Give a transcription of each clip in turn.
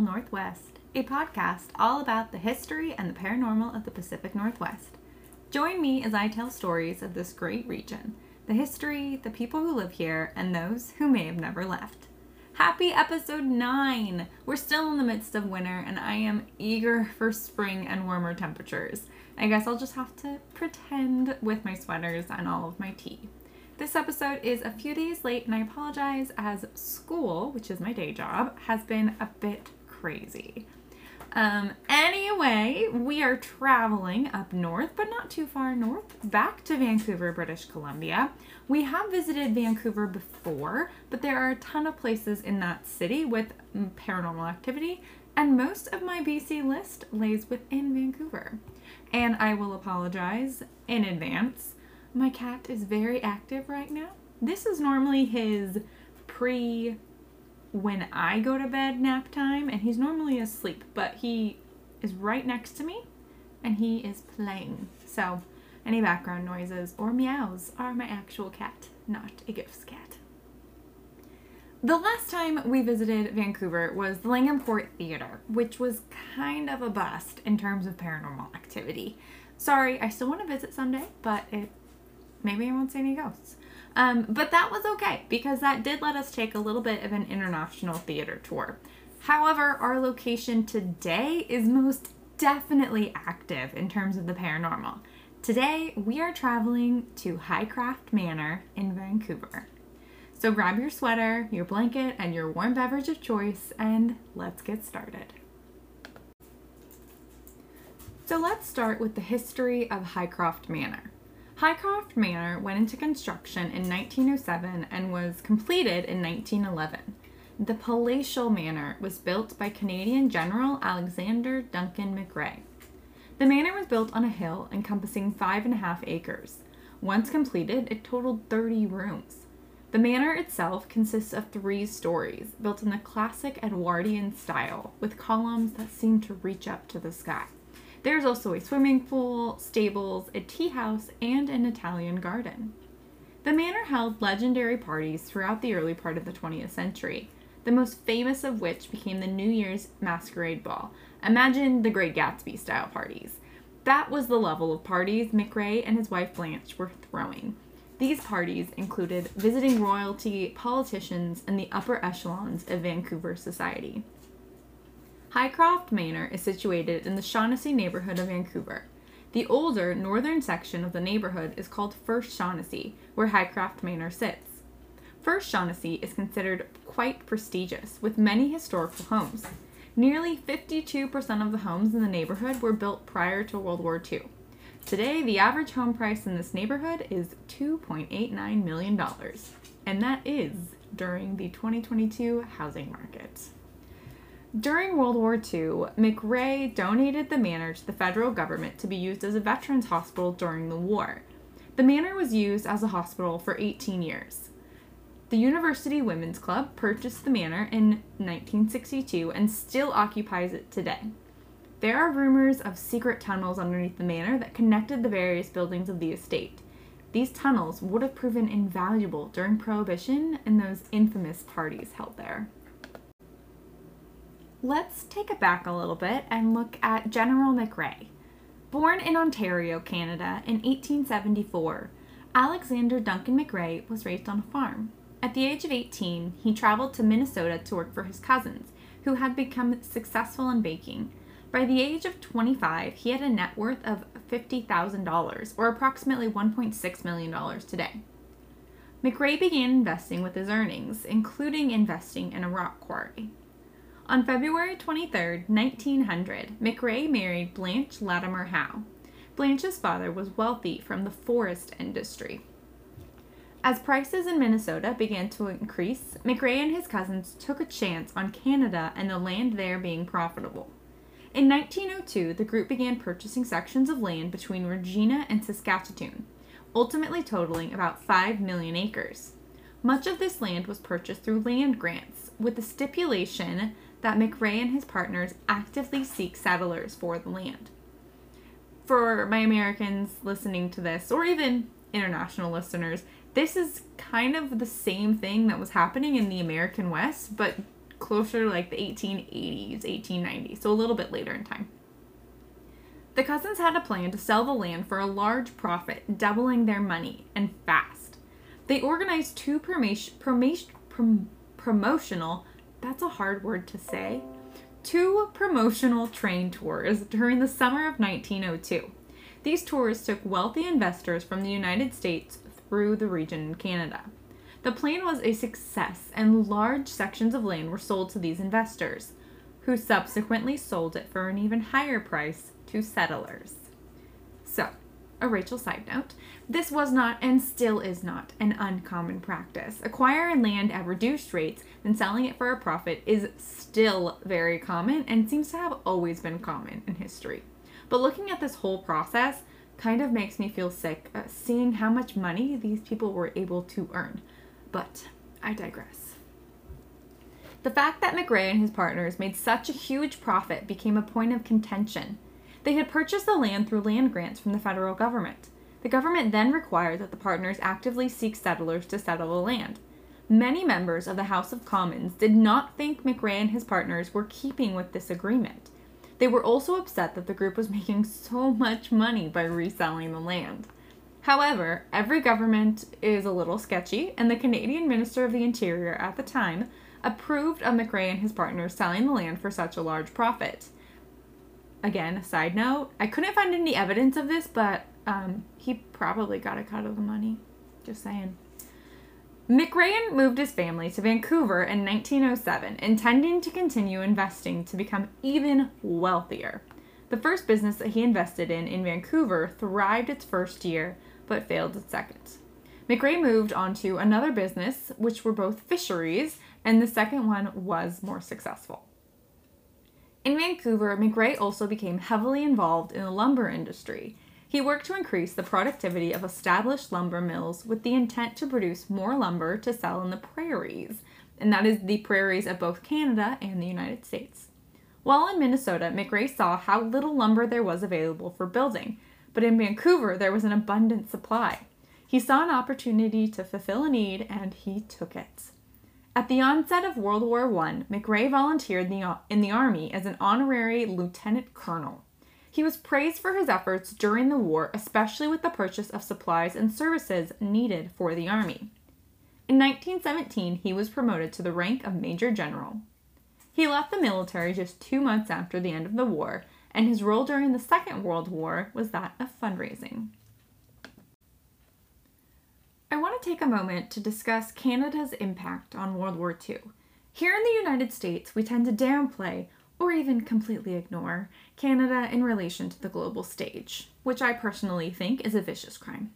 Paranormal Northwest, a podcast all about the history and the paranormal of the Pacific Northwest. Join me as I tell stories of this great region, the history, the people who live here, and those who may have never left. Happy episode 9! We're still in the midst of winter, and I am eager for spring and warmer temperatures. I guess I'll just have to pretend with my sweaters and all of my tea. This episode is a few days late, and I apologize as school, which is my day job, has been a bit crazy. Um, anyway, we are traveling up north, but not too far north, back to Vancouver, British Columbia. We have visited Vancouver before, but there are a ton of places in that city with paranormal activity, and most of my BC list lays within Vancouver. And I will apologize in advance my cat is very active right now. This is normally his pre when I go to bed nap time, and he's normally asleep, but he is right next to me and he is playing. So, any background noises or meows are my actual cat, not a gifts cat. The last time we visited Vancouver was the Langham Court Theatre, which was kind of a bust in terms of paranormal activity. Sorry, I still want to visit someday, but it maybe I won't see any ghosts. Um, but that was okay because that did let us take a little bit of an international theater tour. However, our location today is most definitely active in terms of the paranormal. Today, we are traveling to Hycroft Manor in Vancouver. So grab your sweater, your blanket, and your warm beverage of choice, and let's get started. So let's start with the history of Hycroft Manor. Hycroft Manor went into construction in 1907 and was completed in 1911. The palatial manor was built by Canadian General Alexander Duncan McRae. The manor was built on a hill encompassing five and a half acres. Once completed, it totaled 30 rooms. The manor itself consists of three stories, built in the classic Edwardian style, with columns that seem to reach up to the sky. There's also a swimming pool, stables, a tea house, and an Italian garden. The manor held legendary parties throughout the early part of the 20th century, the most famous of which became the New Year's Masquerade Ball. Imagine the Great Gatsby style parties. That was the level of parties McRae and his wife Blanche were throwing. These parties included visiting royalty, politicians, and the upper echelons of Vancouver society. Hycroft Manor is situated in the Shaughnessy neighborhood of Vancouver. The older northern section of the neighborhood is called First Shaughnessy, where Hycroft Manor sits. First Shaughnessy is considered quite prestigious, with many historical homes. Nearly 52% of the homes in the neighborhood were built prior to World War II. Today, the average home price in this neighborhood is $2.89 million, and that is during the 2022 housing market. During World War II, McRae donated the manor to the federal government to be used as a veterans hospital during the war. The manor was used as a hospital for 18 years. The University Women's Club purchased the manor in 1962 and still occupies it today. There are rumors of secret tunnels underneath the manor that connected the various buildings of the estate. These tunnels would have proven invaluable during Prohibition and those infamous parties held there. Let's take it back a little bit and look at General McRae. Born in Ontario, Canada in 1874, Alexander Duncan McRae was raised on a farm. At the age of 18, he traveled to Minnesota to work for his cousins, who had become successful in baking. By the age of 25, he had a net worth of $50,000, or approximately $1.6 million today. McRae began investing with his earnings, including investing in a rock quarry. On February 23, 1900, McRae married Blanche Latimer Howe. Blanche's father was wealthy from the forest industry. As prices in Minnesota began to increase, McRae and his cousins took a chance on Canada and the land there being profitable. In 1902, the group began purchasing sections of land between Regina and Saskatchewan, ultimately totaling about 5 million acres. Much of this land was purchased through land grants, with the stipulation that McRae and his partners actively seek settlers for the land. For my Americans listening to this, or even international listeners, this is kind of the same thing that was happening in the American West, but closer to like the 1880s, 1890s, so a little bit later in time. The cousins had a plan to sell the land for a large profit, doubling their money, and fast. They organized two promotion, prom, promotional, that's a hard word to say, two promotional train tours during the summer of 1902. These tours took wealthy investors from the United States through the region in Canada. The plan was a success, and large sections of land were sold to these investors, who subsequently sold it for an even higher price to settlers. So, a Rachel side note this was not and still is not an uncommon practice. Acquiring land at reduced rates and selling it for a profit is still very common and seems to have always been common in history. But looking at this whole process kind of makes me feel sick uh, seeing how much money these people were able to earn. But I digress. The fact that McRae and his partners made such a huge profit became a point of contention. They had purchased the land through land grants from the federal government. The government then required that the partners actively seek settlers to settle the land. Many members of the House of Commons did not think McRae and his partners were keeping with this agreement. They were also upset that the group was making so much money by reselling the land. However, every government is a little sketchy, and the Canadian Minister of the Interior at the time approved of McRae and his partners selling the land for such a large profit. Again, a side note, I couldn't find any evidence of this, but um, he probably got a cut of the money. Just saying. McRae moved his family to Vancouver in 1907, intending to continue investing to become even wealthier. The first business that he invested in in Vancouver thrived its first year, but failed its second. McRae moved on to another business, which were both fisheries, and the second one was more successful. In Vancouver, McRae also became heavily involved in the lumber industry, he worked to increase the productivity of established lumber mills with the intent to produce more lumber to sell in the prairies, and that is the prairies of both Canada and the United States. While in Minnesota, McRae saw how little lumber there was available for building, but in Vancouver there was an abundant supply. He saw an opportunity to fulfill a need and he took it. At the onset of World War I, McRae volunteered in the Army as an honorary lieutenant colonel. He was praised for his efforts during the war, especially with the purchase of supplies and services needed for the Army. In 1917, he was promoted to the rank of Major General. He left the military just two months after the end of the war, and his role during the Second World War was that of fundraising. I want to take a moment to discuss Canada's impact on World War II. Here in the United States, we tend to downplay or even completely ignore Canada in relation to the global stage, which I personally think is a vicious crime.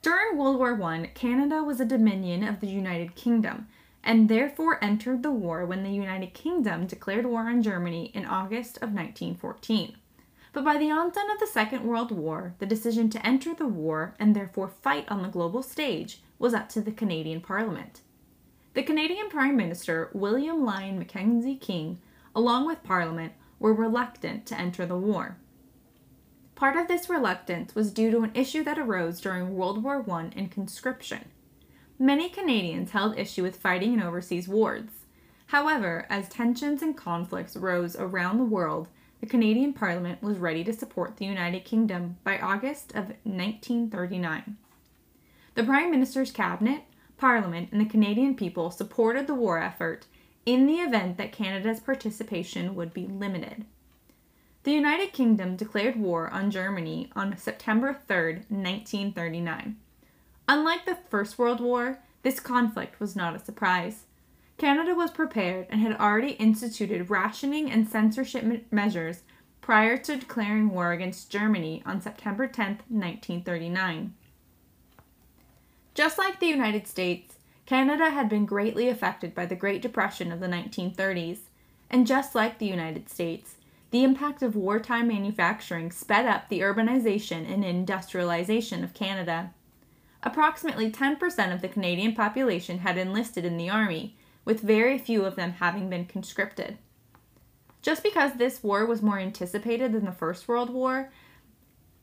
During World War I, Canada was a dominion of the United Kingdom and therefore entered the war when the United Kingdom declared war on Germany in August of 1914. But by the onset of the Second World War, the decision to enter the war and therefore fight on the global stage was up to the Canadian Parliament. The Canadian Prime Minister, William Lyon Mackenzie King, along with Parliament, were reluctant to enter the war. Part of this reluctance was due to an issue that arose during World War I and conscription. Many Canadians held issue with fighting in overseas wars. However, as tensions and conflicts rose around the world, the Canadian Parliament was ready to support the United Kingdom by August of 1939. The Prime Minister's cabinet, Parliament, and the Canadian people supported the war effort in the event that Canada's participation would be limited. The United Kingdom declared war on Germany on September 3, 1939. Unlike the First World War, this conflict was not a surprise. Canada was prepared and had already instituted rationing and censorship measures prior to declaring war against Germany on September 10, 1939. Just like the United States, Canada had been greatly affected by the Great Depression of the 1930s, and just like the United States, the impact of wartime manufacturing sped up the urbanization and industrialization of Canada. Approximately 10% of the Canadian population had enlisted in the Army, with very few of them having been conscripted. Just because this war was more anticipated than the First World War,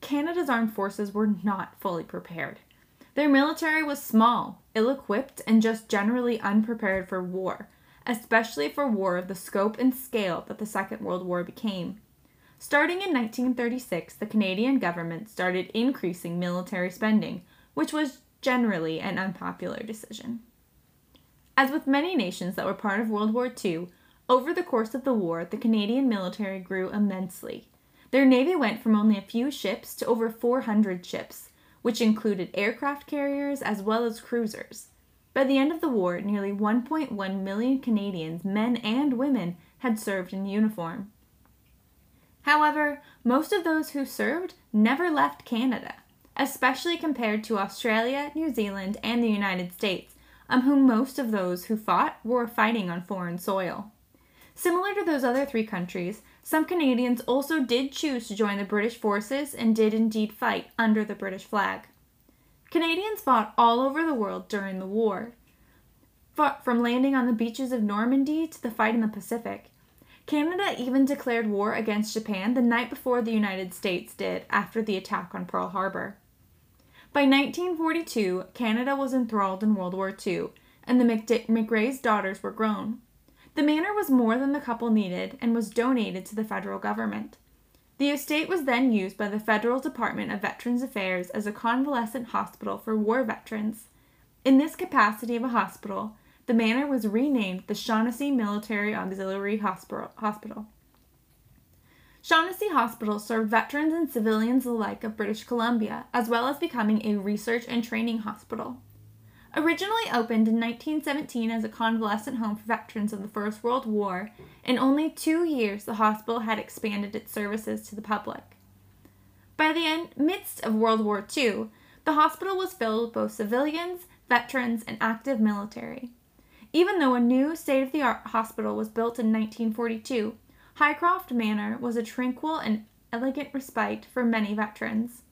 Canada's armed forces were not fully prepared. Their military was small, ill equipped, and just generally unprepared for war, especially for war of the scope and scale that the Second World War became. Starting in 1936, the Canadian government started increasing military spending, which was generally an unpopular decision. As with many nations that were part of World War II, over the course of the war, the Canadian military grew immensely. Their navy went from only a few ships to over 400 ships, which included aircraft carriers as well as cruisers. By the end of the war, nearly 1.1 million Canadians, men and women, had served in uniform. However, most of those who served never left Canada, especially compared to Australia, New Zealand, and the United States, of whom most of those who fought were fighting on foreign soil. Similar to those other three countries, some Canadians also did choose to join the British forces and did indeed fight under the British flag. Canadians fought all over the world during the war. Fought from landing on the beaches of Normandy to the fight in the Pacific. Canada even declared war against Japan the night before the United States did after the attack on Pearl Harbor. By 1942, Canada was enthralled in World War II, and the McRae's daughters were grown. The manor was more than the couple needed and was donated to the federal government. The estate was then used by the Federal Department of Veterans Affairs as a convalescent hospital for war veterans. In this capacity of a hospital, the manor was renamed the Shaughnessy Military Auxiliary Hospital. Shaughnessy Hospital served veterans and civilians alike of British Columbia, as well as becoming a research and training hospital. Originally opened in 1917 as a convalescent home for veterans of the First World War, in only two years the hospital had expanded its services to the public. By the end, midst of World War II, the hospital was filled with both civilians, veterans, and active military. Even though a new state of the art hospital was built in 1942, Hycroft Manor was a tranquil and elegant respite for many veterans.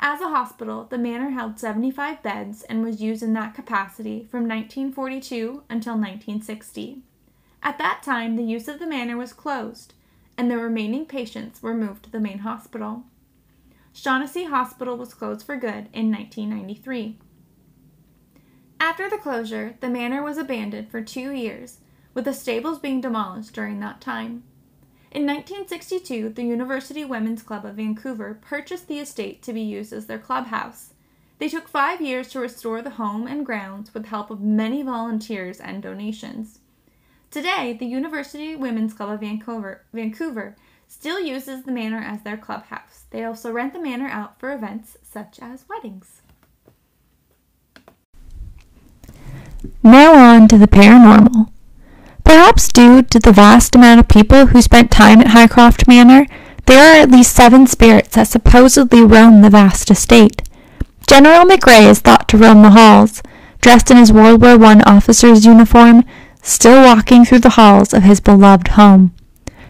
As a hospital, the manor held 75 beds and was used in that capacity from 1942 until 1960. At that time, the use of the manor was closed, and the remaining patients were moved to the main hospital. Shaughnessy Hospital was closed for good in 1993. After the closure, the manor was abandoned for two years, with the stables being demolished during that time. In 1962, the University Women's Club of Vancouver purchased the estate to be used as their clubhouse. They took five years to restore the home and grounds with the help of many volunteers and donations. Today, the University Women's Club of Vancouver, Vancouver still uses the manor as their clubhouse. They also rent the manor out for events such as weddings. Now on to the paranormal. Perhaps due to the vast amount of people who spent time at Hycroft Manor, there are at least seven spirits that supposedly roam the vast estate. General McRae is thought to roam the halls, dressed in his World War I officer's uniform, still walking through the halls of his beloved home.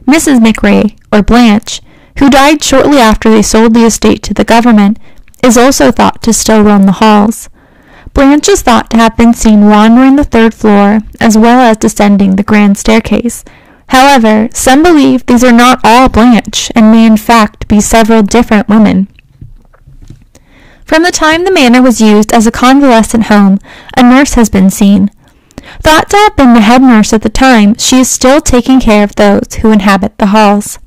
Mrs. McRae, or Blanche, who died shortly after they sold the estate to the government, is also thought to still roam the halls. Blanche is thought to have been seen wandering the third floor, as well as descending the grand staircase. However, some believe these are not all Blanche, and may in fact be several different women. From the time the manor was used as a convalescent home, a nurse has been seen. Thought to have been the head nurse at the time, she is still taking care of those who inhabit the halls.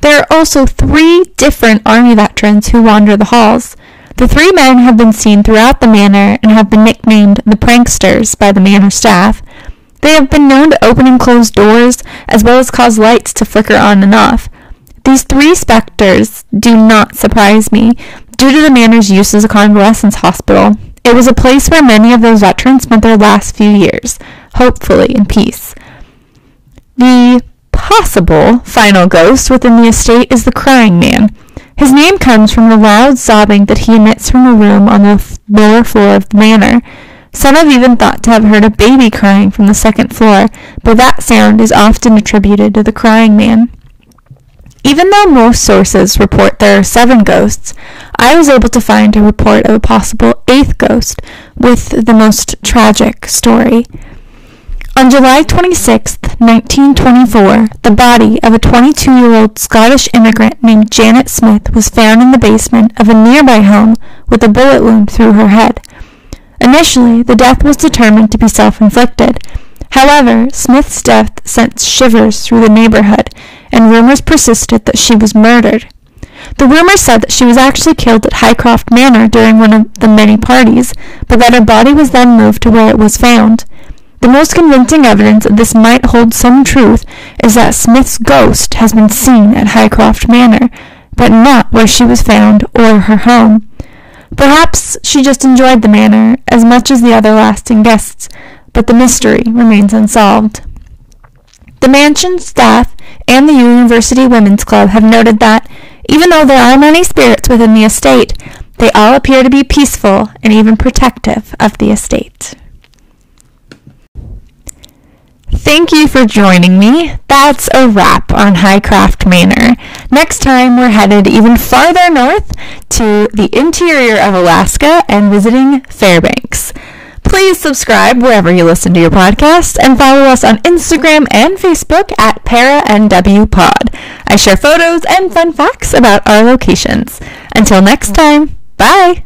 There are also three different Army veterans who wander the halls. The three men have been seen throughout the manor and have been nicknamed the pranksters by the manor staff. They have been known to open and close doors, as well as cause lights to flicker on and off. These three specters do not surprise me, due to the manor's use as a convalescence hospital. It was a place where many of those veterans spent their last few years, hopefully in peace. The possible final ghost within the estate is the crying man. His name comes from the loud sobbing that he emits from a room on the lower floor of the manor. Some have even thought to have heard a baby crying from the second floor, but that sound is often attributed to the crying man. Even though most sources report there are seven ghosts, I was able to find a report of a possible eighth ghost with the most tragic story. On July 26, 1924, the body of a 22-year-old Scottish immigrant named Janet Smith was found in the basement of a nearby home with a bullet wound through her head. Initially, the death was determined to be self-inflicted. However, Smith's death sent shivers through the neighborhood, and rumors persisted that she was murdered. The rumors said that she was actually killed at Hycroft Manor during one of the many parties, but that her body was then moved to where it was found. The most convincing evidence that this might hold some truth is that Smith's ghost has been seen at Hycroft Manor, but not where she was found or her home. Perhaps she just enjoyed the manor as much as the other lasting guests, but the mystery remains unsolved. The mansion staff and the University Women's Club have noted that, even though there are many spirits within the estate, they all appear to be peaceful and even protective of the estate. Thank you for joining me. That's a wrap on Hycroft Manor. Next time, we're headed even farther north to the interior of Alaska and visiting Fairbanks. Please subscribe wherever you listen to your podcast and follow us on Instagram and Facebook at ParaNWPod. I share photos and fun facts about our locations. Until next time, bye!